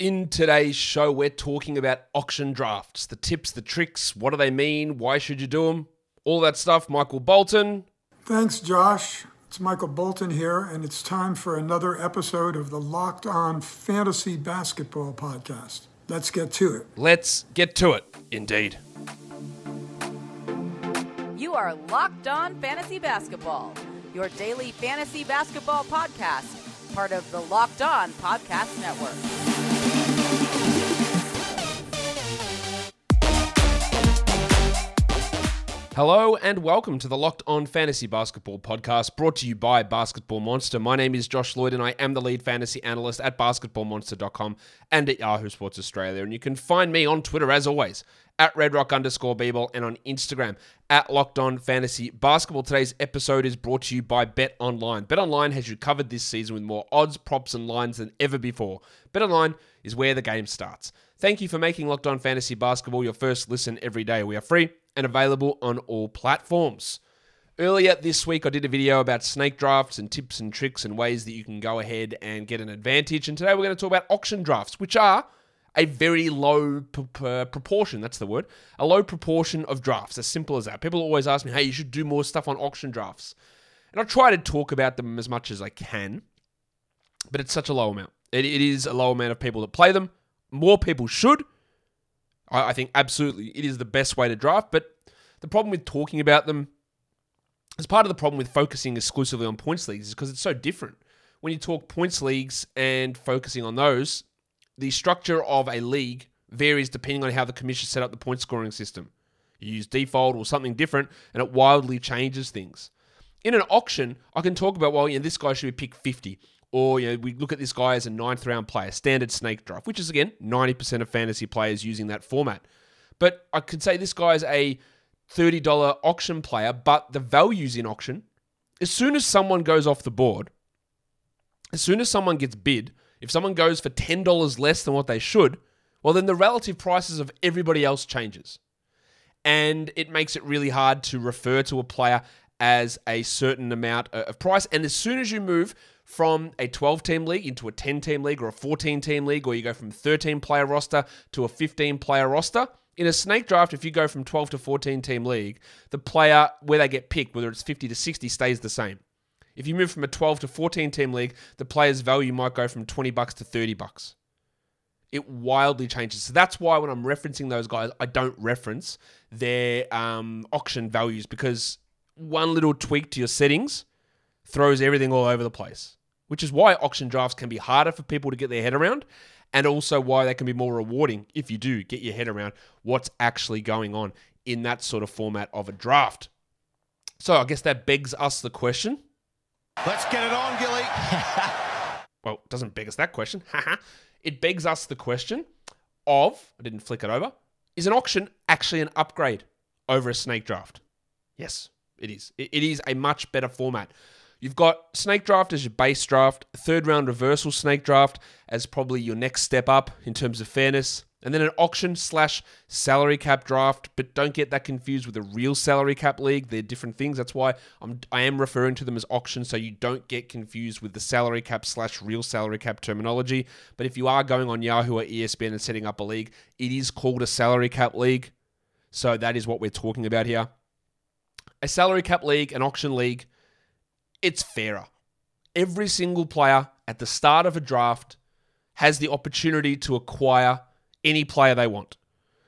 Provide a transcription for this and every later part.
In today's show, we're talking about auction drafts the tips, the tricks, what do they mean, why should you do them, all that stuff. Michael Bolton. Thanks, Josh. It's Michael Bolton here, and it's time for another episode of the Locked On Fantasy Basketball Podcast. Let's get to it. Let's get to it, indeed. You are Locked On Fantasy Basketball, your daily fantasy basketball podcast, part of the Locked On Podcast Network. Hello and welcome to the Locked On Fantasy Basketball podcast brought to you by Basketball Monster. My name is Josh Lloyd and I am the lead fantasy analyst at basketballmonster.com and at Yahoo Sports Australia. And you can find me on Twitter as always at redrock underscore Beeble and on Instagram at Locked On Fantasy Basketball. Today's episode is brought to you by Bet Online. Bet Online has you covered this season with more odds, props, and lines than ever before. Bet Online is where the game starts. Thank you for making Locked On Fantasy Basketball your first listen every day. We are free and available on all platforms. Earlier this week, I did a video about snake drafts and tips and tricks and ways that you can go ahead and get an advantage. And today we're going to talk about auction drafts, which are a very low proportion, that's the word, a low proportion of drafts, as simple as that. People always ask me, hey, you should do more stuff on auction drafts. And I try to talk about them as much as I can, but it's such a low amount. it, it is a low amount of people that play them. More people should, I, I think absolutely it is the best way to draft. But the problem with talking about them as part of the problem with focusing exclusively on points leagues is because it's so different. When you talk points leagues and focusing on those, the structure of a league varies depending on how the commission set up the point scoring system. You use default or something different, and it wildly changes things. In an auction, I can talk about, well, know, this guy should be picked 50. Or, you know, we look at this guy as a ninth round player, standard snake draft, which is, again, 90% of fantasy players using that format. But I could say this guy is a $30 auction player, but the values in auction, as soon as someone goes off the board, as soon as someone gets bid, if someone goes for $10 less than what they should, well, then the relative prices of everybody else changes. And it makes it really hard to refer to a player as a certain amount of price. And as soon as you move from a 12 team league into a 10 team league or a 14 team league, or you go from 13 player roster to a 15 player roster. In a snake draft, if you go from 12 to 14 team league, the player where they get picked, whether it's 50 to 60, stays the same. If you move from a 12 to 14 team league, the player's value might go from 20 bucks to 30 bucks. It wildly changes. So that's why when I'm referencing those guys, I don't reference their um, auction values because one little tweak to your settings throws everything all over the place, which is why auction drafts can be harder for people to get their head around and also why they can be more rewarding if you do get your head around what's actually going on in that sort of format of a draft. So I guess that begs us the question. Let's get it on, Gilly. well, it doesn't beg us that question. it begs us the question of, I didn't flick it over, is an auction actually an upgrade over a snake draft? Yes, it is. It is a much better format. You've got Snake Draft as your base draft, third round reversal Snake Draft as probably your next step up in terms of fairness, and then an auction slash salary cap draft. But don't get that confused with a real salary cap league. They're different things. That's why I'm I am referring to them as auction, so you don't get confused with the salary cap slash real salary cap terminology. But if you are going on Yahoo or ESPN and setting up a league, it is called a salary cap league. So that is what we're talking about here. A salary cap league, an auction league it's fairer. Every single player at the start of a draft has the opportunity to acquire any player they want.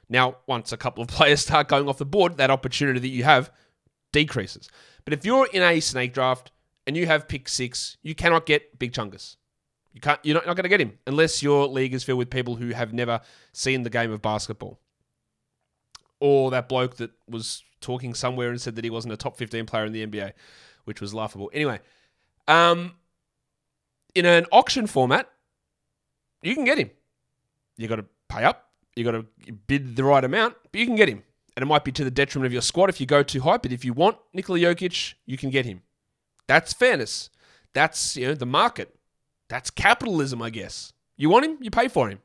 Now, once a couple of players start going off the board, that opportunity that you have decreases. But if you're in a snake draft and you have pick six, you cannot get Big Chungus. You can't. You're not, not going to get him unless your league is filled with people who have never seen the game of basketball, or that bloke that was talking somewhere and said that he wasn't a top 15 player in the NBA which was laughable. Anyway, um, in an auction format, you can get him. You got to pay up. You got to bid the right amount, but you can get him. And it might be to the detriment of your squad if you go too high. But if you want Nikola Jokic, you can get him. That's fairness. That's you know the market. That's capitalism, I guess. You want him, you pay for him.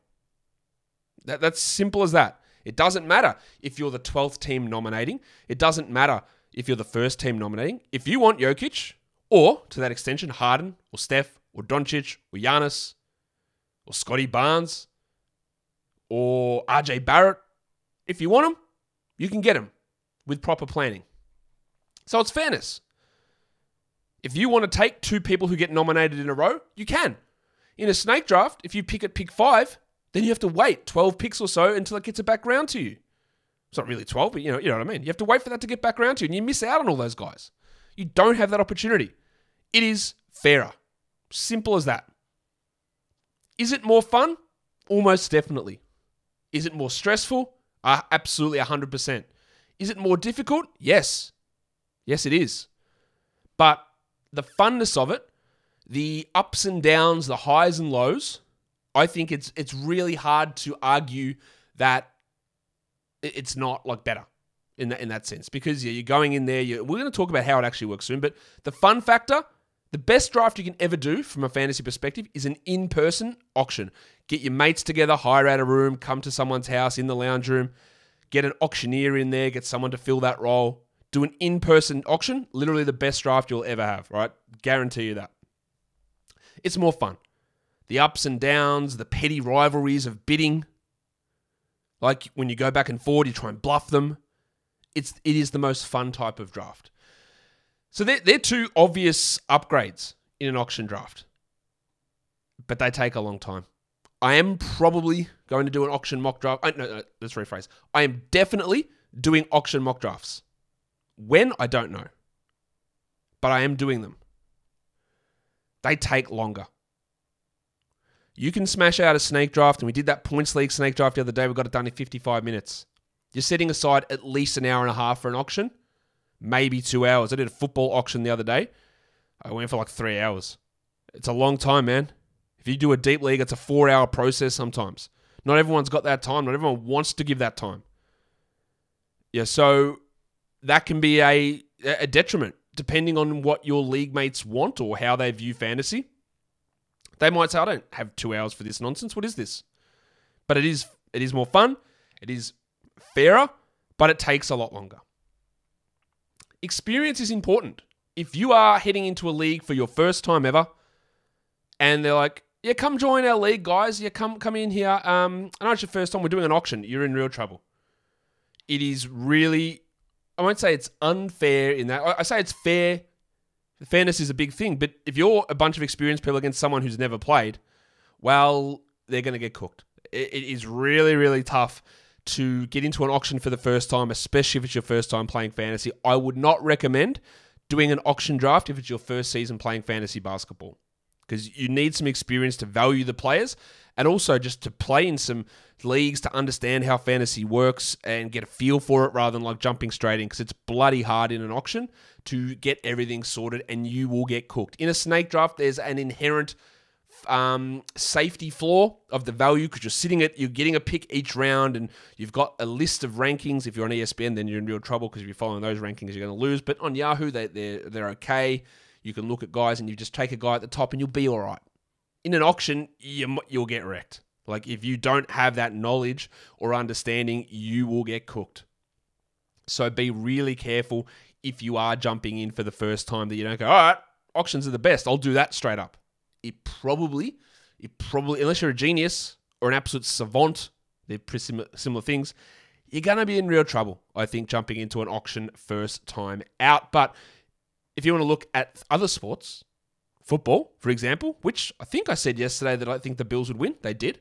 That, that's simple as that. It doesn't matter if you're the 12th team nominating. It doesn't matter if you're the first team nominating. If you want Jokic, or to that extension, Harden or Steph or Doncic or Giannis or Scotty Barnes, or RJ Barrett. If you want them, you can get them with proper planning. So it's fairness. If you want to take two people who get nominated in a row, you can. In a snake draft, if you pick at pick five, then you have to wait 12 picks or so until it gets it back round to you. It's not really 12, but you know, you know what I mean. You have to wait for that to get back around to you, and you miss out on all those guys. You don't have that opportunity. It is fairer. Simple as that. Is it more fun? Almost definitely. Is it more stressful? Uh, absolutely 100%. Is it more difficult? Yes. Yes, it is. But the funness of it, the ups and downs, the highs and lows, I think it's it's really hard to argue that it's not like better in that in that sense because yeah, you're going in there. We're going to talk about how it actually works soon, but the fun factor, the best draft you can ever do from a fantasy perspective is an in-person auction. Get your mates together, hire out a room, come to someone's house in the lounge room, get an auctioneer in there, get someone to fill that role. Do an in-person auction, literally the best draft you'll ever have, right? Guarantee you that. It's more fun. The ups and downs, the petty rivalries of bidding, like when you go back and forward, you try and bluff them. It's it is the most fun type of draft. So they're, they're two obvious upgrades in an auction draft, but they take a long time. I am probably going to do an auction mock draft. Oh, no, no, let's rephrase. I am definitely doing auction mock drafts. When I don't know, but I am doing them. They take longer. You can smash out a snake draft, and we did that points league snake draft the other day. We got it done in 55 minutes. You're setting aside at least an hour and a half for an auction, maybe two hours. I did a football auction the other day. I went for like three hours. It's a long time, man. If you do a deep league, it's a four hour process sometimes. Not everyone's got that time. Not everyone wants to give that time. Yeah, so that can be a, a detriment depending on what your league mates want or how they view fantasy. They might say, I don't have two hours for this nonsense. What is this? But it is it is more fun, it is fairer, but it takes a lot longer. Experience is important. If you are heading into a league for your first time ever, and they're like, yeah, come join our league, guys. Yeah, come come in here. Um, I know it's your first time. We're doing an auction. You're in real trouble. It is really, I won't say it's unfair in that. I say it's fair fairness is a big thing. But if you're a bunch of experienced people against someone who's never played, well, they're going to get cooked. It, it is really, really tough to get into an auction for the first time, especially if it's your first time playing fantasy. I would not recommend doing an auction draft if it's your first season playing fantasy basketball because you need some experience to value the players and also just to play in some leagues to understand how fantasy works and get a feel for it rather than like jumping straight in because it's bloody hard in an auction to get everything sorted and you will get cooked. In a snake draft, there's an inherent um, safety floor of the value because you're sitting at you're getting a pick each round and you've got a list of rankings. If you're on ESPN, then you're in real trouble because if you're following those rankings, you're going to lose. But on Yahoo, they, they're they're okay. You can look at guys and you just take a guy at the top and you'll be all right in an auction, you, you'll get wrecked. Like if you don't have that knowledge or understanding, you will get cooked. So be really careful if you are jumping in for the first time that you don't go, all right, auctions are the best. I'll do that straight up. It probably, it probably, unless you're a genius or an absolute savant, they're pretty similar, similar things. You're gonna be in real trouble, I think, jumping into an auction first time out. But if you want to look at other sports, Football, for example, which I think I said yesterday that I think the Bills would win. They did.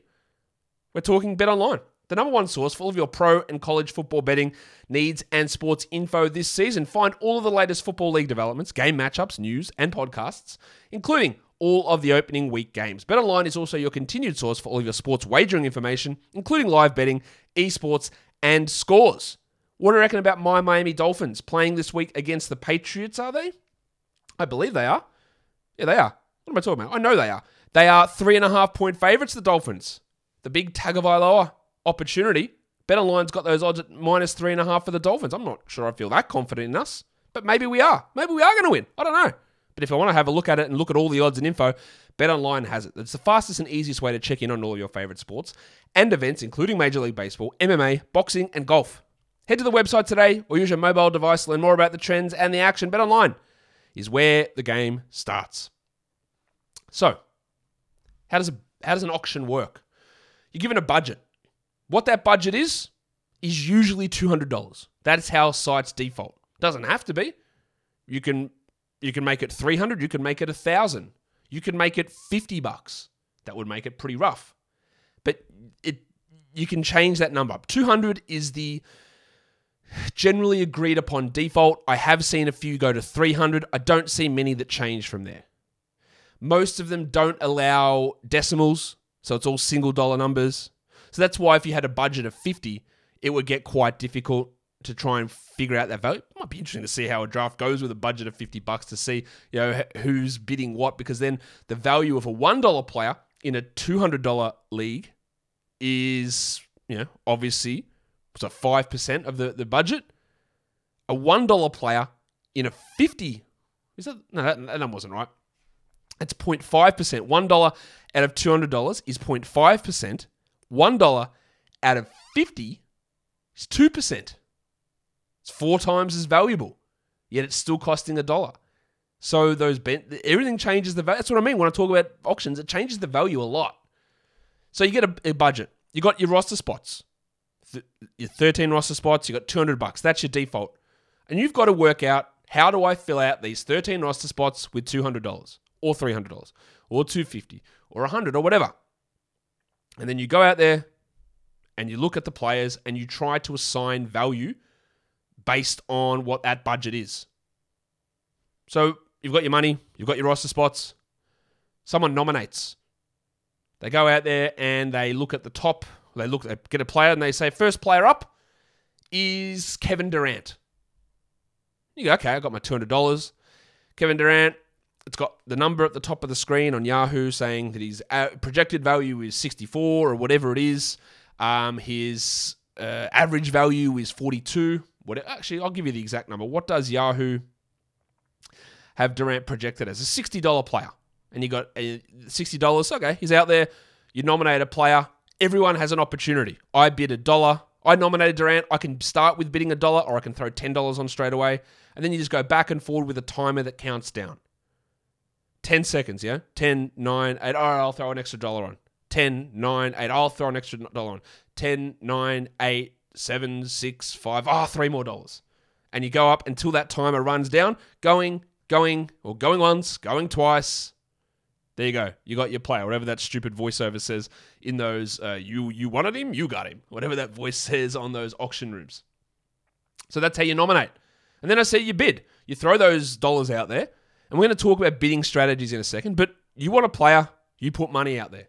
We're talking Bet Online, the number one source for all of your pro and college football betting needs and sports info this season. Find all of the latest football league developments, game matchups, news, and podcasts, including all of the opening week games. BetOnline is also your continued source for all of your sports wagering information, including live betting, esports, and scores. What do you reckon about my Miami Dolphins playing this week against the Patriots? Are they? I believe they are. Yeah, they are. What am I talking about? I know they are. They are three and a half point favourites, the Dolphins. The big Tagovailoa opportunity. BetOnline's got those odds at minus three and a half for the Dolphins. I'm not sure I feel that confident in us, but maybe we are. Maybe we are going to win. I don't know. But if I want to have a look at it and look at all the odds and info, BetOnline has it. It's the fastest and easiest way to check in on all of your favorite sports and events, including Major League Baseball, MMA, boxing, and golf. Head to the website today or use your mobile device to learn more about the trends and the action. Bet online is where the game starts. So, how does a, how does an auction work? You're given a budget. What that budget is, is usually $200. That's how sites default. Doesn't have to be. You can you can make it 300, you can make it 1000. You can make it 50 bucks. That would make it pretty rough. But it you can change that number. 200 is the generally agreed upon default. I have seen a few go to 300. I don't see many that change from there. Most of them don't allow decimals, so it's all single dollar numbers. So that's why if you had a budget of 50, it would get quite difficult to try and figure out that value. It might be interesting to see how a draft goes with a budget of 50 bucks to see, you know, who's bidding what because then the value of a $1 player in a $200 league is, you know, obviously so 5% of the, the budget. A $1 player in a 50 is that no that, that number wasn't right. It's 0.5%. $1 out of $200 is 0.5%. $1 out of 50 is 2%. It's four times as valuable, yet it's still costing a dollar. So those ben- everything changes the value. That's what I mean when I talk about auctions. It changes the value a lot. So you get a, a budget. You got your roster spots. Th- your 13 roster spots. You got 200 bucks. That's your default. And you've got to work out how do I fill out these 13 roster spots with $200 or $300 or 250 or 100 or whatever. And then you go out there and you look at the players and you try to assign value based on what that budget is. So you've got your money, you've got your roster spots. Someone nominates. They go out there and they look at the top. They look, they get a player and they say, first player up is Kevin Durant. You go, okay, I got my $200. Kevin Durant, it's got the number at the top of the screen on Yahoo saying that his uh, projected value is 64 or whatever it is. Um, his uh, average value is 42. What, actually, I'll give you the exact number. What does Yahoo have Durant projected as? A $60 player. And you got $60. Okay, he's out there. You nominate a player. Everyone has an opportunity. I bid a dollar. I nominated Durant. I can start with bidding a dollar or I can throw $10 on straight away. And then you just go back and forward with a timer that counts down. 10 seconds, yeah? 10, 9, 8. All right, I'll throw an extra dollar on. 10, 9, 8. I'll throw an extra dollar on. 10, 9, 8, 7, 6, 5. Ah, oh, three more dollars. And you go up until that timer runs down, going, going, or going once, going twice. There you go. You got your player. Whatever that stupid voiceover says in those, uh, you you wanted him, you got him. Whatever that voice says on those auction rooms. So that's how you nominate. And then I say you bid. You throw those dollars out there and we're going to talk about bidding strategies in a second, but you want a player, you put money out there.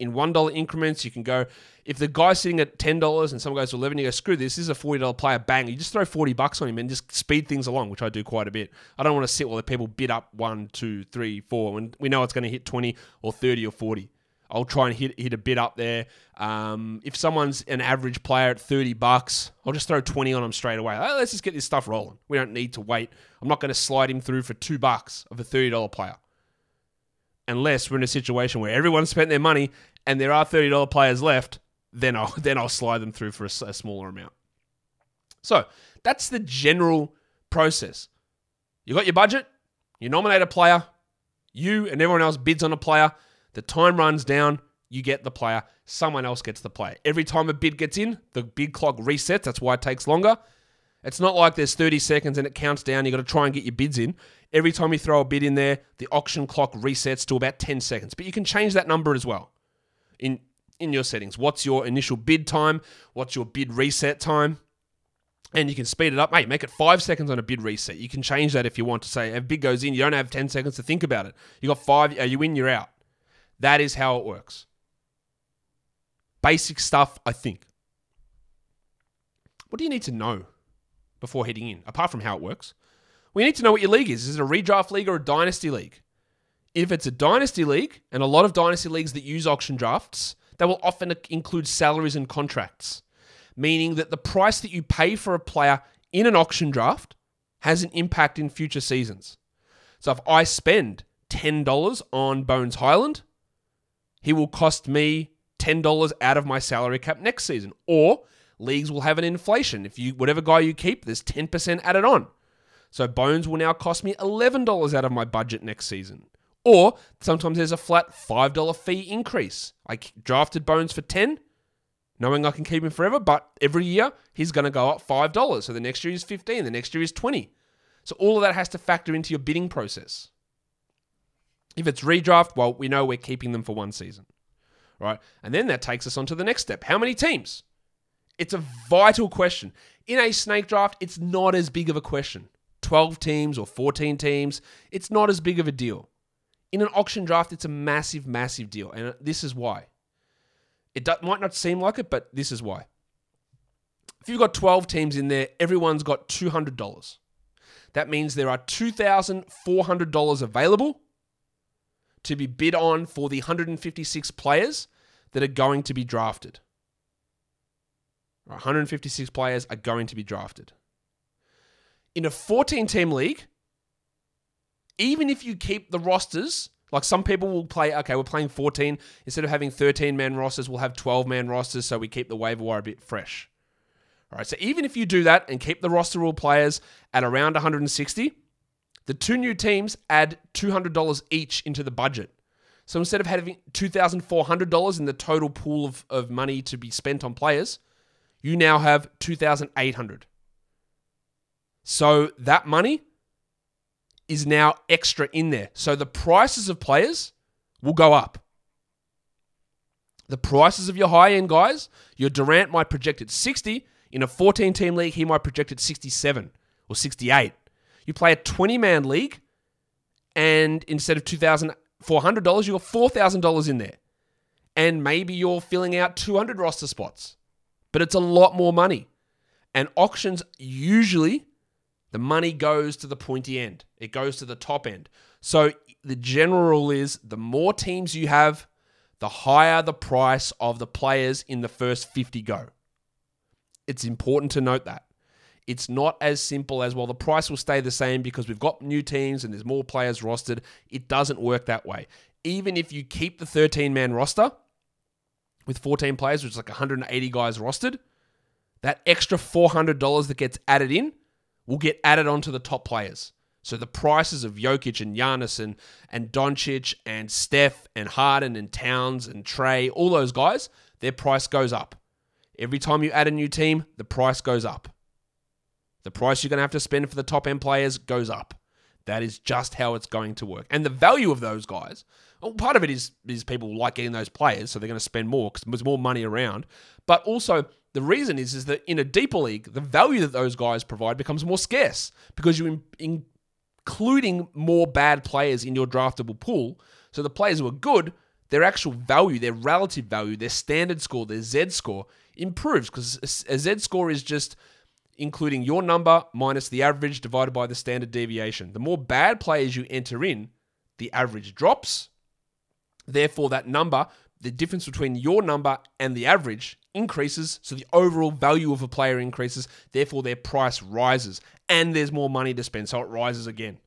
In $1 increments, you can go, if the guy's sitting at $10 and someone goes to 11 you go, screw this, this is a $40 player, bang. You just throw 40 bucks on him and just speed things along, which I do quite a bit. I don't want to sit while the people bid up one, two, three, four, when we know it's going to hit 20 or 30 or 40. I'll try and hit hit a bit up there. Um, if someone's an average player at 30 bucks, I'll just throw 20 on them straight away. Let's just get this stuff rolling. We don't need to wait. I'm not going to slide him through for two bucks of a $30 player. Unless we're in a situation where everyone's spent their money and there are $30 players left, then I'll then I'll slide them through for a, a smaller amount. So that's the general process. You got your budget, you nominate a player, you and everyone else bids on a player the time runs down, you get the player, someone else gets the player. Every time a bid gets in, the bid clock resets. That's why it takes longer. It's not like there's 30 seconds and it counts down. You got to try and get your bids in. Every time you throw a bid in there, the auction clock resets to about 10 seconds. But you can change that number as well in in your settings. What's your initial bid time? What's your bid reset time? And you can speed it up. Hey, make it five seconds on a bid reset. You can change that if you want to say if bid goes in, you don't have 10 seconds to think about it. You got five, are you in, you're out. That is how it works. Basic stuff, I think. What do you need to know before heading in, apart from how it works? We need to know what your league is. Is it a redraft league or a dynasty league? If it's a dynasty league, and a lot of dynasty leagues that use auction drafts, they will often include salaries and contracts, meaning that the price that you pay for a player in an auction draft has an impact in future seasons. So if I spend $10 on Bones Hyland, he will cost me $10 out of my salary cap next season. Or leagues will have an inflation. If you whatever guy you keep, there's 10% added on. So Bones will now cost me $11 out of my budget next season. Or sometimes there's a flat $5 fee increase. I drafted Bones for 10, knowing I can keep him forever, but every year he's going to go up $5. So the next year is 15, the next year is 20. So all of that has to factor into your bidding process. If it's redraft, well, we know we're keeping them for one season. Right? And then that takes us on to the next step. How many teams? It's a vital question. In a snake draft, it's not as big of a question. 12 teams or 14 teams, it's not as big of a deal. In an auction draft, it's a massive, massive deal. And this is why. It might not seem like it, but this is why. If you've got 12 teams in there, everyone's got $200. That means there are $2,400 available to be bid on for the 156 players that are going to be drafted. 156 players are going to be drafted. In a 14 team league, even if you keep the rosters, like some people will play, okay, we're playing 14. Instead of having 13 man rosters, we'll have 12 man rosters so we keep the waiver wire a bit fresh. All right, so even if you do that and keep the roster rule players at around 160, the two new teams add $200 each into the budget. So instead of having $2,400 in the total pool of, of money to be spent on players, you now have 2,800. So that money is now extra in there. So the prices of players will go up. The prices of your high end guys, your Durant might project at 60. In a 14 team league, he might project at 67 or 68. You play a 20 man league, and instead of $2,400, you got $4,000 in there. And maybe you're filling out 200 roster spots, but it's a lot more money. And auctions usually the money goes to the pointy end, it goes to the top end. So the general rule is the more teams you have, the higher the price of the players in the first 50 go. It's important to note that. It's not as simple as, well, the price will stay the same because we've got new teams and there's more players rostered. It doesn't work that way. Even if you keep the 13 man roster with 14 players, which is like 180 guys rostered, that extra $400 that gets added in will get added onto the top players. So the prices of Jokic and Giannis and, and Doncic and Steph and Harden and Towns and Trey, all those guys, their price goes up. Every time you add a new team, the price goes up. The price you're going to have to spend for the top end players goes up. That is just how it's going to work. And the value of those guys, well, part of it is, is people like getting those players, so they're going to spend more because there's more money around. But also, the reason is, is that in a deeper league, the value that those guys provide becomes more scarce because you're in, in, including more bad players in your draftable pool. So the players who are good, their actual value, their relative value, their standard score, their Z score improves because a Z score is just including your number minus the average divided by the standard deviation. The more bad players you enter in, the average drops. Therefore, that number, the difference between your number and the average, increases. So the overall value of a player increases. Therefore, their price rises. And there's more money to spend. So it rises again.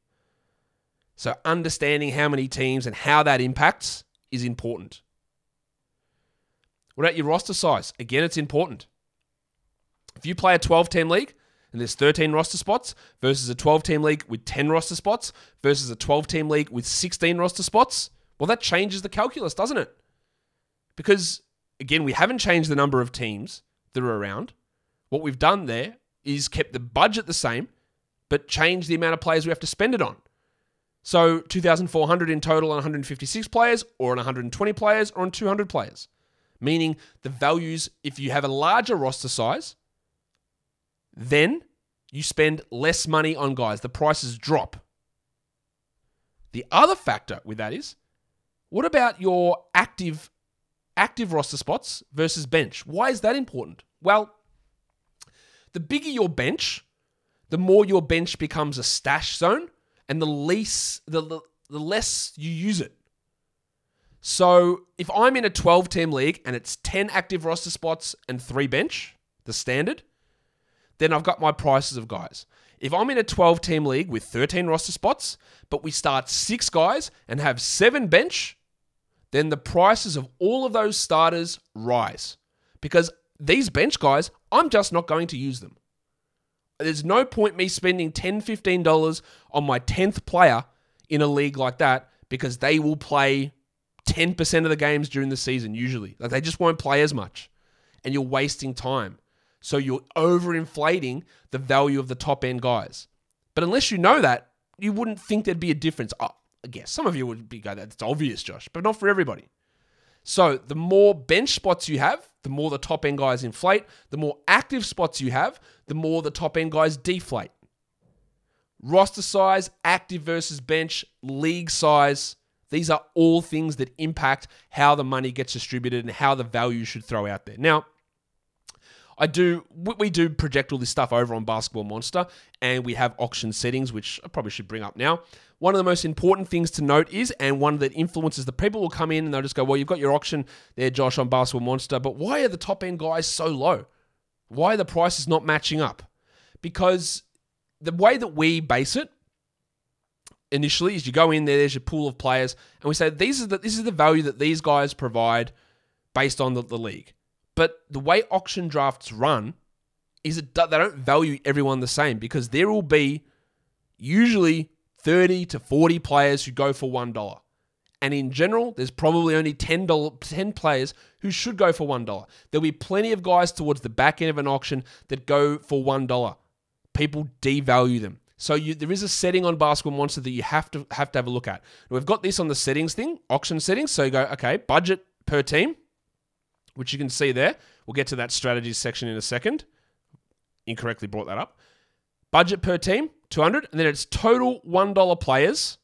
So understanding how many teams and how that impacts is important. What about your roster size? Again, it's important. If you play a 12 team league and there's 13 roster spots versus a 12 team league with 10 roster spots versus a 12 team league with 16 roster spots, well, that changes the calculus, doesn't it? Because, again, we haven't changed the number of teams that are around. What we've done there is kept the budget the same, but changed the amount of players we have to spend it on. So 2,400 in total on 156 players, or on 120 players, or on 200 players. Meaning the values, if you have a larger roster size, then you spend less money on guys. The prices drop. The other factor with that is what about your active active roster spots versus bench? Why is that important? Well, the bigger your bench, the more your bench becomes a stash zone and the least the, the, less you use it. So, if I'm in a 12 team league and it's 10 active roster spots and 3 bench, the standard, then I've got my prices of guys. If I'm in a 12 team league with 13 roster spots, but we start six guys and have seven bench, then the prices of all of those starters rise. Because these bench guys, I'm just not going to use them. There's no point me spending $10, $15 on my 10th player in a league like that because they will play 10% of the games during the season, usually. Like they just won't play as much. and you're wasting time. So you're overinflating the value of the top end guys. But unless you know that, you wouldn't think there'd be a difference. Guess some of you would be go, that's obvious, Josh, but not for everybody. So the more bench spots you have, the more the top end guys inflate. The more active spots you have, the more the top end guys deflate. Roster size, active versus bench, league size, these are all things that impact how the money gets distributed and how the value should throw out there. Now, I do we do project all this stuff over on Basketball Monster and we have auction settings which I probably should bring up now. One of the most important things to note is and one that influences the people will come in and they'll just go, "Well, you've got your auction there Josh on Basketball Monster, but why are the top end guys so low? Why are the prices not matching up?" Because the way that we base it initially is you go in there, there's your pool of players, and we say these are the, this is the value that these guys provide based on the, the league. But the way auction drafts run is it they don't value everyone the same because there will be usually 30 to 40 players who go for $1. And in general, there's probably only $10, 10 players who should go for $1. There'll be plenty of guys towards the back end of an auction that go for $1. People devalue them. So you, there is a setting on Basketball Monster that you have to have to have a look at. We've got this on the settings thing, auction settings. So you go, okay, budget per team, which you can see there. We'll get to that strategies section in a second. Incorrectly brought that up. Budget per team, 200, and then it's total $1 players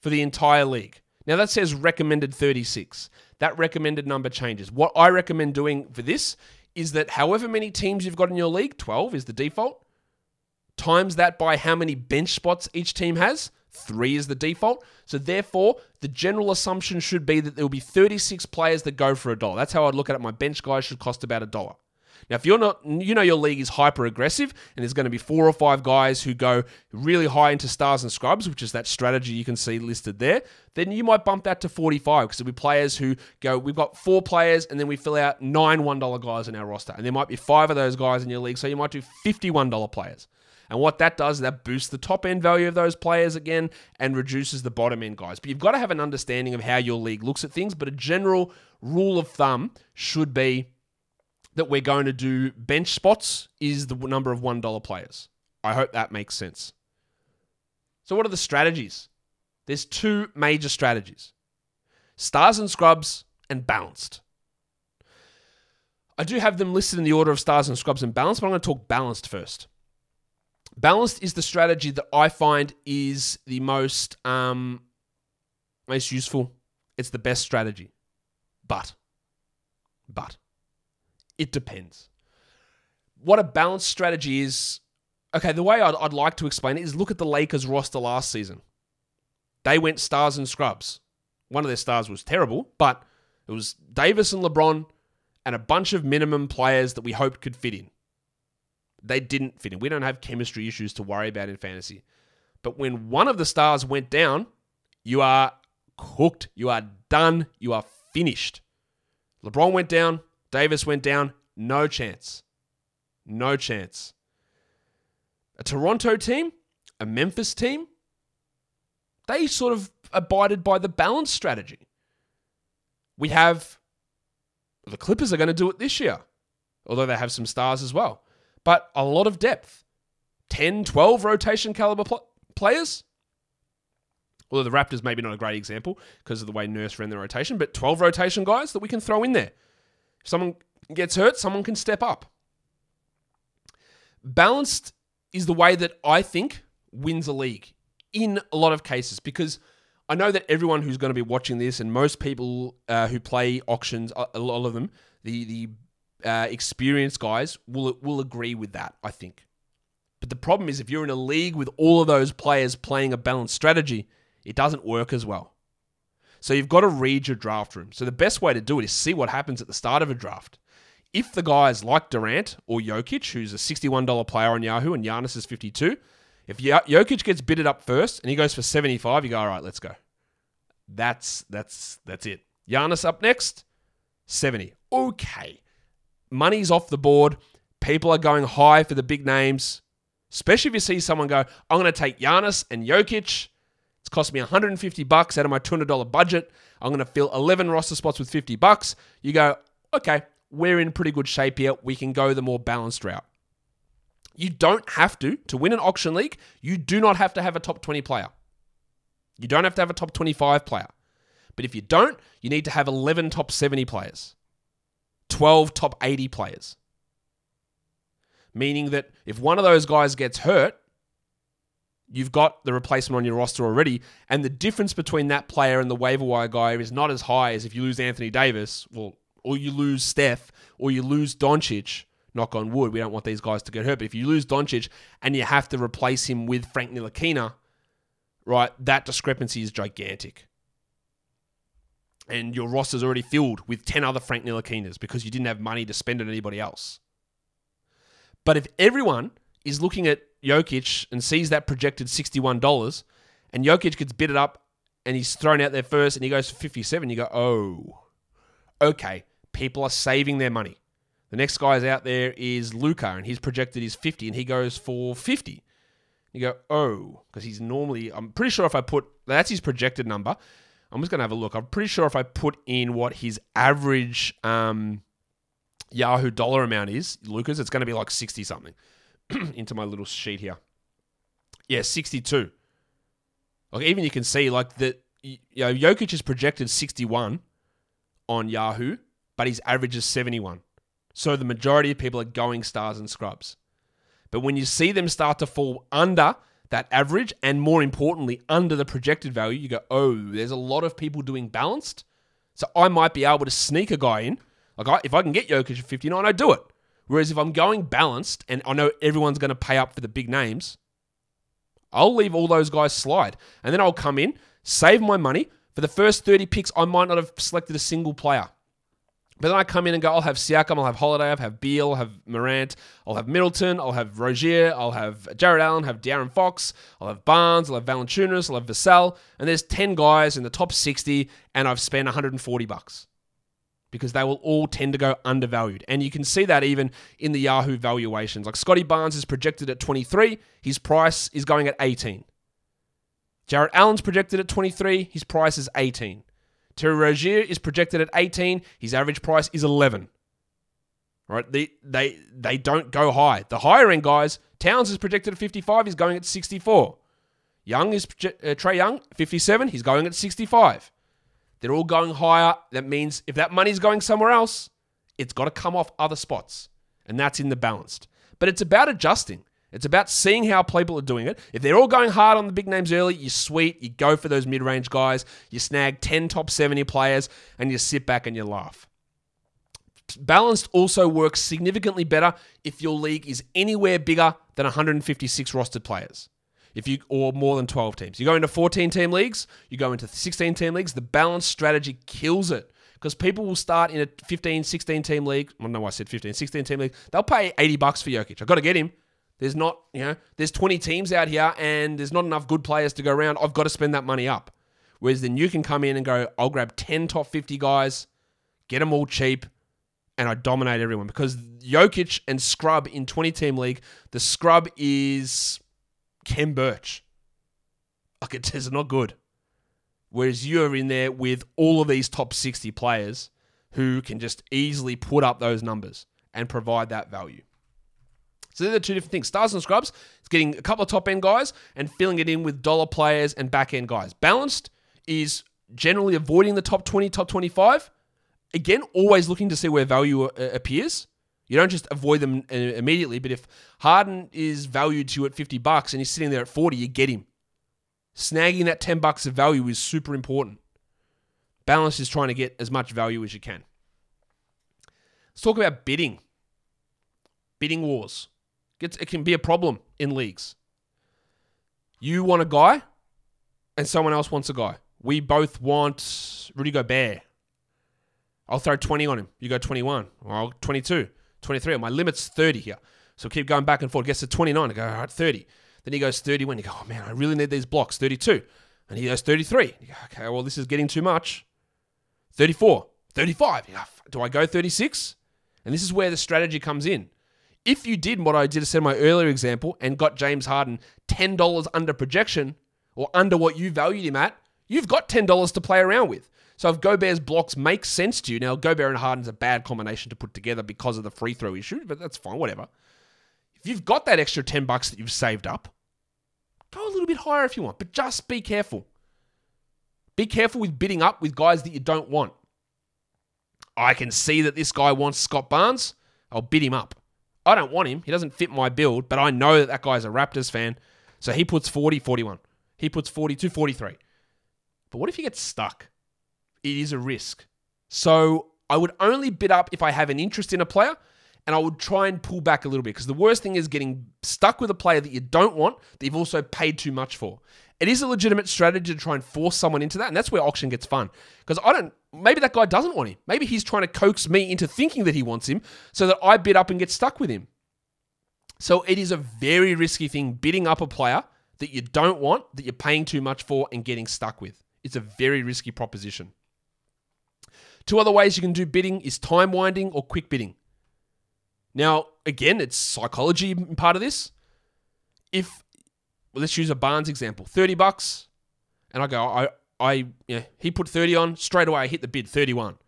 for the entire league. Now that says recommended 36. That recommended number changes. What I recommend doing for this is that however many teams you've got in your league, 12 is the default, times that by how many bench spots each team has. Three is the default. So therefore, the general assumption should be that there will be 36 players that go for a dollar. That's how I'd look at it. My bench guys should cost about a dollar. Now, if you're not, you know, your league is hyper aggressive, and there's going to be four or five guys who go really high into stars and scrubs, which is that strategy you can see listed there, then you might bump that to 45 because there'll be players who go, we've got four players, and then we fill out nine $1 guys in our roster. And there might be five of those guys in your league, so you might do $51 players. And what that does, that boosts the top end value of those players again and reduces the bottom end guys. But you've got to have an understanding of how your league looks at things. But a general rule of thumb should be that we're going to do bench spots is the number of $1 players. I hope that makes sense. So, what are the strategies? There's two major strategies stars and scrubs and balanced. I do have them listed in the order of stars and scrubs and balanced, but I'm going to talk balanced first. Balanced is the strategy that I find is the most um, most useful. It's the best strategy, but but it depends. What a balanced strategy is. Okay, the way I'd, I'd like to explain it is look at the Lakers roster last season. They went stars and scrubs. One of their stars was terrible, but it was Davis and LeBron and a bunch of minimum players that we hoped could fit in. They didn't fit in. We don't have chemistry issues to worry about in fantasy. But when one of the stars went down, you are cooked. You are done. You are finished. LeBron went down. Davis went down. No chance. No chance. A Toronto team, a Memphis team, they sort of abided by the balance strategy. We have the Clippers are going to do it this year, although they have some stars as well but a lot of depth. 10, 12 rotation caliber pl- players. Although the Raptors maybe not a great example because of the way Nurse ran the rotation, but 12 rotation guys that we can throw in there. If someone gets hurt, someone can step up. Balanced is the way that I think wins a league in a lot of cases because I know that everyone who's going to be watching this and most people uh, who play auctions, a lot of them, the the uh, experienced guys will will agree with that. I think. But the problem is, if you're in a league with all of those players playing a balanced strategy, it doesn't work as well. So you've got to read your draft room. So the best way to do it is see what happens at the start of a draft. If the guys like Durant or Jokic, who's a $61 player on Yahoo and Giannis is 52, if Jokic gets bidded up first and he goes for 75, you go, all right, let's go. That's that's that's it. Giannis up next, 70. Okay money's off the board. People are going high for the big names, especially if you see someone go, I'm going to take Giannis and Jokic. It's cost me 150 bucks out of my $200 budget. I'm going to fill 11 roster spots with 50 bucks. You go, okay, we're in pretty good shape here. We can go the more balanced route. You don't have to, to win an auction league, you do not have to have a top 20 player. You don't have to have a top 25 player. But if you don't, you need to have 11 top 70 players, 12 top 80 players. Meaning that if one of those guys gets hurt, you've got the replacement on your roster already. And the difference between that player and the waiver wire guy is not as high as if you lose Anthony Davis, well, or you lose Steph, or you lose Doncic. Knock on wood, we don't want these guys to get hurt. But if you lose Doncic and you have to replace him with Frank Ntilikina, right, that discrepancy is gigantic. And your roster's already filled with 10 other Frank Ntilikinas because you didn't have money to spend on anybody else. But if everyone is looking at Jokic and sees that projected $61 and Jokic gets bid it up and he's thrown out there first and he goes for 57, you go, oh, okay, people are saving their money. The next guy's out there is Luka and he's projected is 50 and he goes for 50. You go, oh, because he's normally, I'm pretty sure if I put, that's his projected number. I'm just going to have a look. I'm pretty sure if I put in what his average um, Yahoo dollar amount is, Luka's, it's going to be like 60 something into my little sheet here. Yeah, 62. Like even you can see like that you know Jokic is projected 61 on Yahoo, but his average is 71. So the majority of people are going stars and scrubs. But when you see them start to fall under that average and more importantly under the projected value, you go, "Oh, there's a lot of people doing balanced." So I might be able to sneak a guy in. Like I, if I can get Jokic at 59, I do it. Whereas if I'm going balanced and I know everyone's going to pay up for the big names, I'll leave all those guys slide. And then I'll come in, save my money. For the first 30 picks, I might not have selected a single player. But then I come in and go, I'll have Siakam, I'll have Holiday, I'll have Beal, I'll have Morant, I'll have Middleton, I'll have Rozier, I'll have Jarrett Allen, I'll have De'Aaron Fox, I'll have Barnes, I'll have Valanciunas, I'll have Vassell. And there's 10 guys in the top 60, and I've spent 140 bucks because they will all tend to go undervalued. And you can see that even in the Yahoo valuations. Like Scotty Barnes is projected at 23, his price is going at 18. Jarrett Allen's projected at 23, his price is 18. Terry Rozier is projected at 18, his average price is 11. Right? They they they don't go high. The higher end guys, Towns is projected at 55, he's going at 64. Young is uh, Trae Young, 57, he's going at 65. They're all going higher. That means if that money's going somewhere else, it's got to come off other spots. And that's in the balanced. But it's about adjusting. It's about seeing how people are doing it. If they're all going hard on the big names early, you sweet, you go for those mid range guys, you snag 10 top 70 players, and you sit back and you laugh. Balanced also works significantly better if your league is anywhere bigger than 156 rostered players if you or more than 12 teams. You go into 14 team leagues, you go into 16 team leagues, the balanced strategy kills it because people will start in a 15, 16 team league. I don't know why I said 15, 16 team league. They'll pay 80 bucks for Jokic. I've got to get him. There's not, you know, there's 20 teams out here and there's not enough good players to go around. I've got to spend that money up. Whereas then you can come in and go, I'll grab 10 top 50 guys, get them all cheap, and I dominate everyone. Because Jokic and Scrub in 20 team league, the Scrub is Khem Birch. Like it is not good. Whereas you're in there with all of these top 60 players who can just easily put up those numbers and provide that value. So they're the two different things. Stars and Scrubs, it's getting a couple of top end guys and filling it in with dollar players and back end guys. Balanced is generally avoiding the top 20, top 25. Again, always looking to see where value uh, appears. You don't just avoid them uh, immediately, but if Harden is valued to you at 50 bucks and he's sitting there at 40, you get him. Snagging that 10 bucks of value is super important. Balance is trying to get as much value as you can. Let's talk about bidding. Bidding wars. It can be a problem in leagues. You want a guy, and someone else wants a guy. We both want Rudy Gobert. I'll throw 20 on him. You go 21. Or I'll 22. 23. My limit's 30 here. So keep going back and forth. Gets to 29. I go, all right, 30. Then he goes 31. You go, oh man, I really need these blocks. 32. And he goes 33. You go, okay, well, this is getting too much. 34. 35. Go, do I go 36? And this is where the strategy comes in. If you did what I did in my earlier example and got James Harden $10 under projection or under what you valued him at, you've got $10 to play around with. So if Gobert's blocks make sense to you, now Gobert and Harden's a bad combination to put together because of the free throw issue, but that's fine, whatever. If you've got that extra 10 bucks that you've saved up, go a little bit higher if you want, but just be careful. Be careful with bidding up with guys that you don't want. I can see that this guy wants Scott Barnes. I'll bid him up. I don't want him. He doesn't fit my build, but I know that that guy's a Raptors fan. So he puts 40, 41. He puts 42, 43. But what if he gets stuck? It is a risk. So I would only bid up if I have an interest in a player and I would try and pull back a little bit because the worst thing is getting stuck with a player that you don't want that you've also paid too much for. It is a legitimate strategy to try and force someone into that, and that's where auction gets fun. Because I don't, maybe that guy doesn't want him. Maybe he's trying to coax me into thinking that he wants him so that I bid up and get stuck with him. So it is a very risky thing bidding up a player that you don't want, that you're paying too much for, and getting stuck with. It's a very risky proposition. Two other ways you can do bidding is time winding or quick bidding. Now, again, it's psychology part of this. If well, let's use a Barnes example, thirty bucks, and I go, I, I, know, he put thirty on straight away. I hit the bid, thirty-one.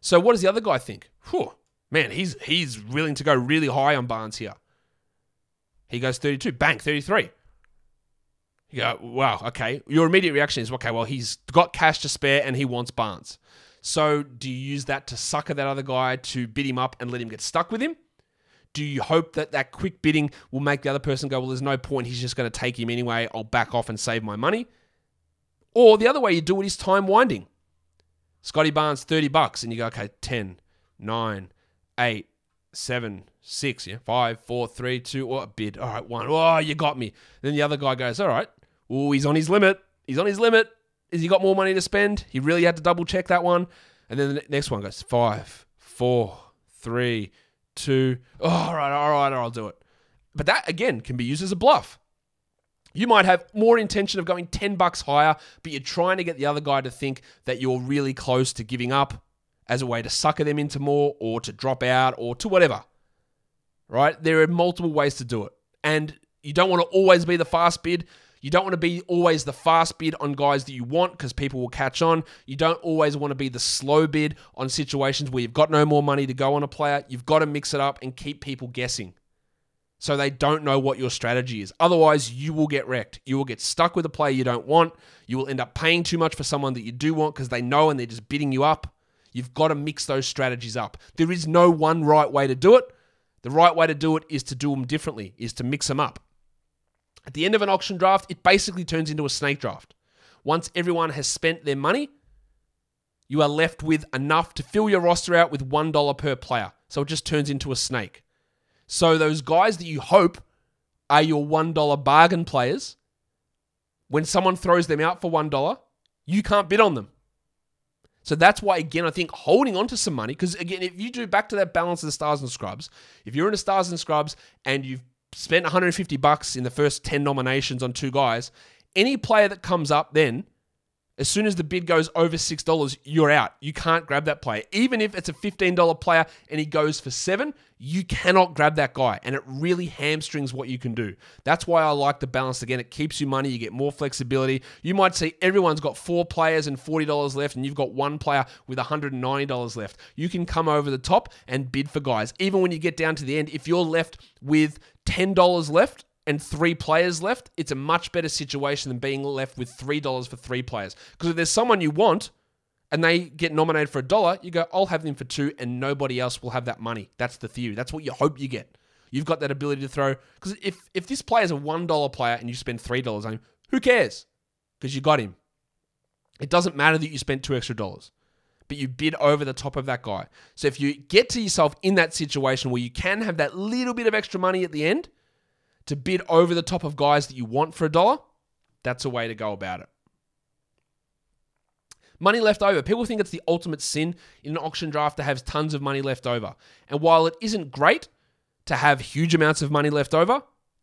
So what does the other guy think? Whew, man, he's he's willing to go really high on Barnes here. He goes thirty-two, bank thirty-three. You go, wow, okay. Your immediate reaction is, okay, well, he's got cash to spare and he wants Barnes. So do you use that to sucker that other guy to bid him up and let him get stuck with him? Do you hope that that quick bidding will make the other person go, well, there's no point. He's just going to take him anyway. I'll back off and save my money. Or the other way you do it is time winding. Scottie Barnes, 30 bucks. And you go, okay, 10, 9, 8, 7, 6, yeah, 5, 4, 3, 2, or a bid. All right, 1. Oh, you got me. Then the other guy goes, all right. Oh, he's on his limit. He's on his limit. Has he got more money to spend? He really had to double check that one. And then the next one goes, 5, 4, 3, two. Oh, all right, all right, I'll do it. But that again can be used as a bluff. You might have more intention of going 10 bucks higher, but you're trying to get the other guy to think that you're really close to giving up as a way to sucker them into more or to drop out or to whatever. Right? There are multiple ways to do it. And you don't want to always be the fast bid. You don't want to be always the fast bid on guys that you want because people will catch on. You don't always want to be the slow bid on situations where you've got no more money to go on a player. You've got to mix it up and keep people guessing so they don't know what your strategy is. Otherwise, you will get wrecked. You will get stuck with a player you don't want. You will end up paying too much for someone that you do want because they know and they're just bidding you up. You've got to mix those strategies up. There is no one right way to do it. The right way to do it is to do them differently, is to mix them up. At the end of an auction draft, it basically turns into a snake draft. Once everyone has spent their money, you are left with enough to fill your roster out with $1 per player. So it just turns into a snake. So those guys that you hope are your $1 bargain players, when someone throws them out for $1, you can't bid on them. So that's why, again, I think holding on to some money, because again, if you do back to that balance of the stars and scrubs, if you're in a stars and scrubs and you've spent 150 bucks in the first 10 nominations on two guys. Any player that comes up then, as soon as the bid goes over $6, you're out. You can't grab that player. Even if it's a $15 player and he goes for 7, you cannot grab that guy and it really hamstrings what you can do. That's why I like the balance again. It keeps you money, you get more flexibility. You might see everyone's got 4 players and $40 left and you've got one player with $190 left. You can come over the top and bid for guys. Even when you get down to the end, if you're left with $10 left and three players left, it's a much better situation than being left with $3 for three players. Because if there's someone you want and they get nominated for a dollar, you go, I'll have them for two, and nobody else will have that money. That's the theory. That's what you hope you get. You've got that ability to throw. Because if, if this player is a $1 player and you spend $3 on him, who cares? Because you got him. It doesn't matter that you spent two extra dollars but you bid over the top of that guy. So if you get to yourself in that situation where you can have that little bit of extra money at the end to bid over the top of guys that you want for a dollar, that's a way to go about it. Money left over. People think it's the ultimate sin in an auction draft to have tons of money left over. And while it isn't great to have huge amounts of money left over,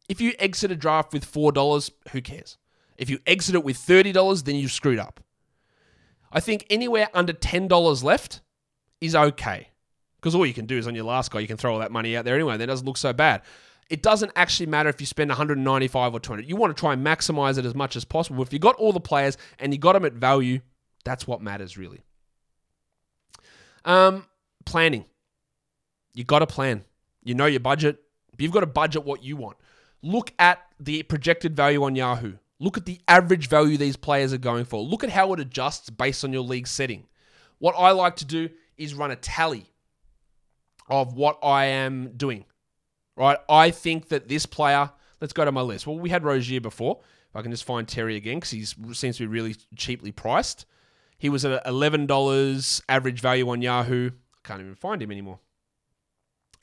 if you exit a draft with $4, who cares? If you exit it with $30, then you've screwed up. I think anywhere under $10 left is okay. Because all you can do is on your last guy, you can throw all that money out there anyway. That doesn't look so bad. It doesn't actually matter if you spend 195 or 200. You want to try and maximize it as much as possible. If you got all the players and you got them at value, that's what matters really. Um, planning. You got to plan. You know your budget. You've got to budget what you want. Look at the projected value on Yahoo. Look at the average value these players are going for. Look at how it adjusts based on your league setting. What I like to do is run a tally of what I am doing. Right? I think that this player, let's go to my list. Well, we had Rozier before. If I can just find Terry again because he seems to be really cheaply priced. He was at $11 average value on Yahoo. I Can't even find him anymore.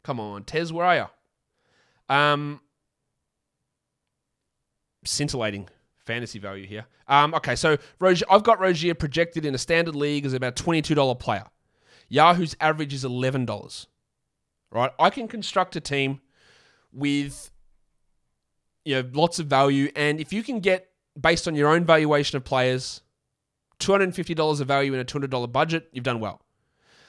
Come on, Tez, where are you? Um, scintillating fantasy value here. Um, okay, so Rozier, I've got Rozier projected in a standard league as about $22 player. Yahoo's average is $11. Right? I can construct a team with you know lots of value and if you can get based on your own valuation of players $250 of value in a $200 budget, you've done well.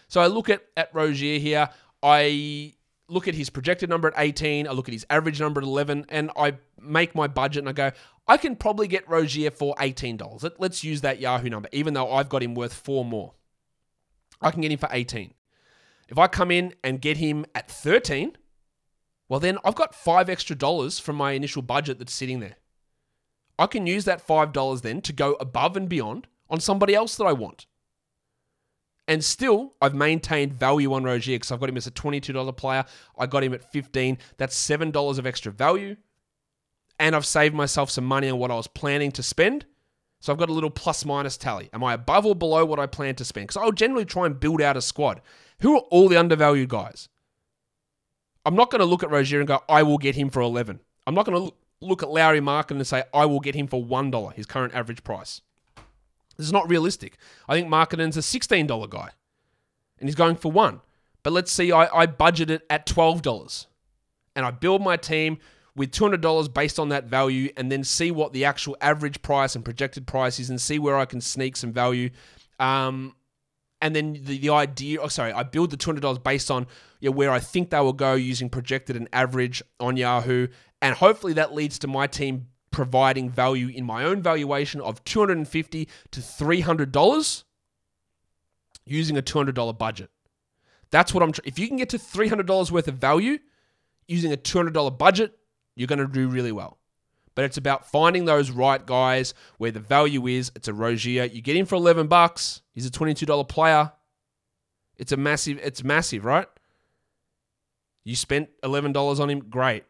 So I look at at Rozier here, I look at his projected number at 18, I look at his average number at 11, and I make my budget and I go, I can probably get Rozier for $18. Let, let's use that Yahoo number, even though I've got him worth four more. I can get him for 18. If I come in and get him at 13, well, then I've got five extra dollars from my initial budget that's sitting there. I can use that $5 then to go above and beyond on somebody else that I want. And still, I've maintained value on Rozier because I've got him as a $22 player. I got him at 15. That's $7 of extra value. And I've saved myself some money on what I was planning to spend. So I've got a little plus minus tally. Am I above or below what I plan to spend? Because I'll generally try and build out a squad. Who are all the undervalued guys? I'm not going to look at Rozier and go, I will get him for 11. I'm not going to look at Lauri Markkanen and say, I will get him for $1, his current average price. This is not realistic. I think Markkanen's a $16 guy and he's going for one. But let's see, I, I budget it at $12 and I build my team with $200 based on that value and then see what the actual average price and projected price is and see where I can sneak some value. Um, and then the, the idea, oh, sorry, I build the $200 based on you know, where I think they will go using projected and average on Yahoo. And hopefully that leads to my team providing value in my own valuation of $250 to $300 using a $200 budget. That's what I'm tr- if you can get to $300 worth of value using a $200 budget, you're going to do really well. But it's about finding those right guys where the value is. It's a Rozier. You get him for 11 bucks. He's a $22 player. It's a massive it's massive, right? You spent $11 on him, great.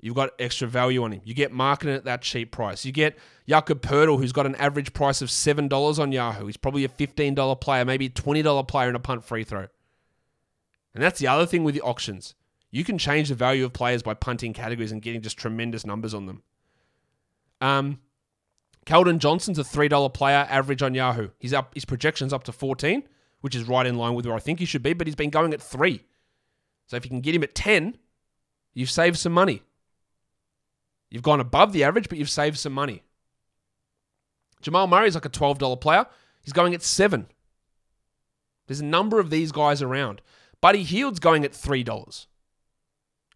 You've got extra value on him. You get Markkanen at that cheap price. You get Jakob Poeltl, who's got an average price of $7 on Yahoo. He's probably a $15 player, maybe a $20 player in a punt free throw. And that's the other thing with the auctions. You can change the value of players by punting categories and getting just tremendous numbers on them. Um, Keldon Johnson's a $3 player, average on Yahoo. He's up his projection's up to 14, which is right in line with where I think he should be, but he's been going at 3. So if you can get him at 10, you've saved some money. You've gone above the average, but you've saved some money. Jamal Murray's like a $12 player. He's going at 7. There's a number of these guys around. Buddy Hield's going at $3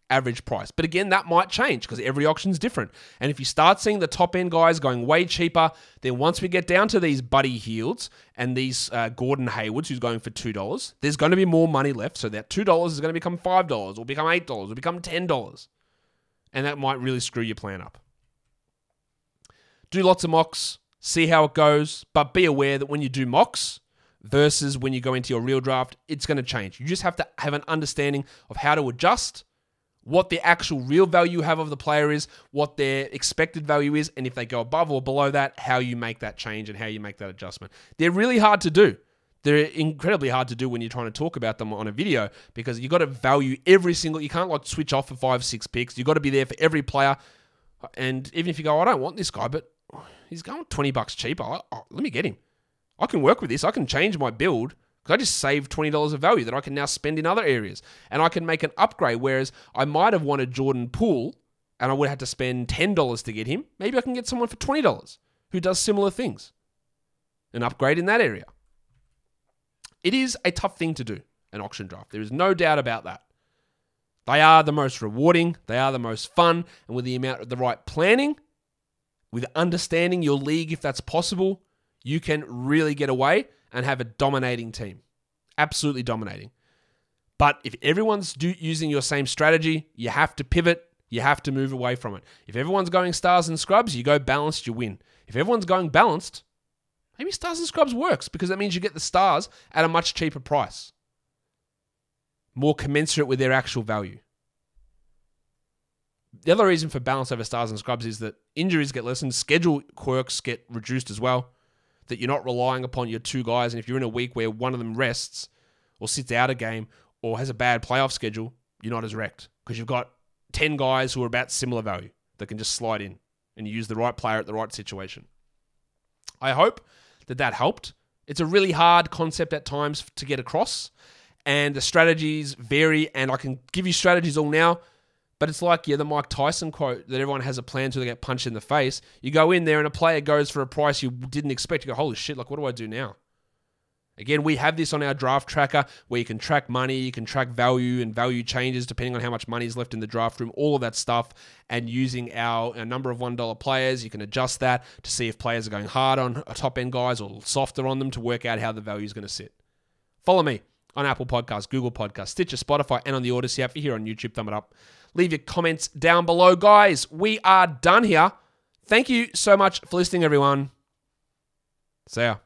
average price. But again, that might change because every auction's different. And if you start seeing the top end guys going way cheaper, then once we get down to these Buddy Hields and these uh, Gordon Haywards, who's going for $2, there's going to be more money left. So that $2 is going to become $5 or become $8 or become $10 and that might really screw your plan up. Do lots of mocks, see how it goes, but be aware that when you do mocks versus when you go into your real draft, it's going to change. You just have to have an understanding of how to adjust, what the actual real value you have of the player is, what their expected value is, and if they go above or below that, how you make that change and how you make that adjustment. They're really hard to do. They're incredibly hard to do when you're trying to talk about them on a video because you've got to value every single. You can't like switch off for five, six picks. You've got to be there for every player. And even if you go, I don't want this guy, but he's going 20 bucks cheaper. Oh, let me get him. I can work with this. I can change my build I just saved $20 of value that I can now spend in other areas. And I can make an upgrade. Whereas I might have wanted Jordan Poole and I would have had to spend $10 to get him. Maybe I can get someone for $20 who does similar things. An upgrade in that area. It is a tough thing to do, an auction draft. There is no doubt about that. They are the most rewarding, they are the most fun, and with the amount of the right planning, with understanding your league if that's possible, you can really get away and have a dominating team. absolutely dominating. But if everyone's do, using your same strategy, you have to pivot. You have to move away from it. If everyone's going stars and scrubs, you go balanced, you win. If everyone's going balanced, maybe stars and scrubs works because that means you get the stars at a much cheaper price, more commensurate with their actual value. The other reason for balance over stars and scrubs is that injuries get lessened, schedule quirks get reduced as well. That you're not relying upon your two guys, and if you're in a week where one of them rests or sits out a game or has a bad playoff schedule, you're not as wrecked because you've got 10 guys who are about similar value that can just slide in and you use the right player at the right situation. I hope that that helped. It's a really hard concept at times to get across, and the strategies vary. And I can give you strategies all now, but it's like, yeah, the Mike Tyson quote that everyone has a plan to get punched in the face. You go in there and a player goes for a price you didn't expect. You go, holy shit, like, what do I do now? Again, we have this on our draft tracker where you can track money, you can track value and value changes depending on how much money is left in the draft room, all of that stuff. And using our, number of $1 players, you can adjust that to see if players are going hard on uh, top end guys or softer on them to work out how the value is going to sit. Follow me on Apple Podcasts, Google Podcasts, Stitcher, Spotify, and on the Odyssey app. If you're here on YouTube, thumb it up. Leave your comments down below. Guys, we are done here. Thank you so much for listening, everyone. See ya.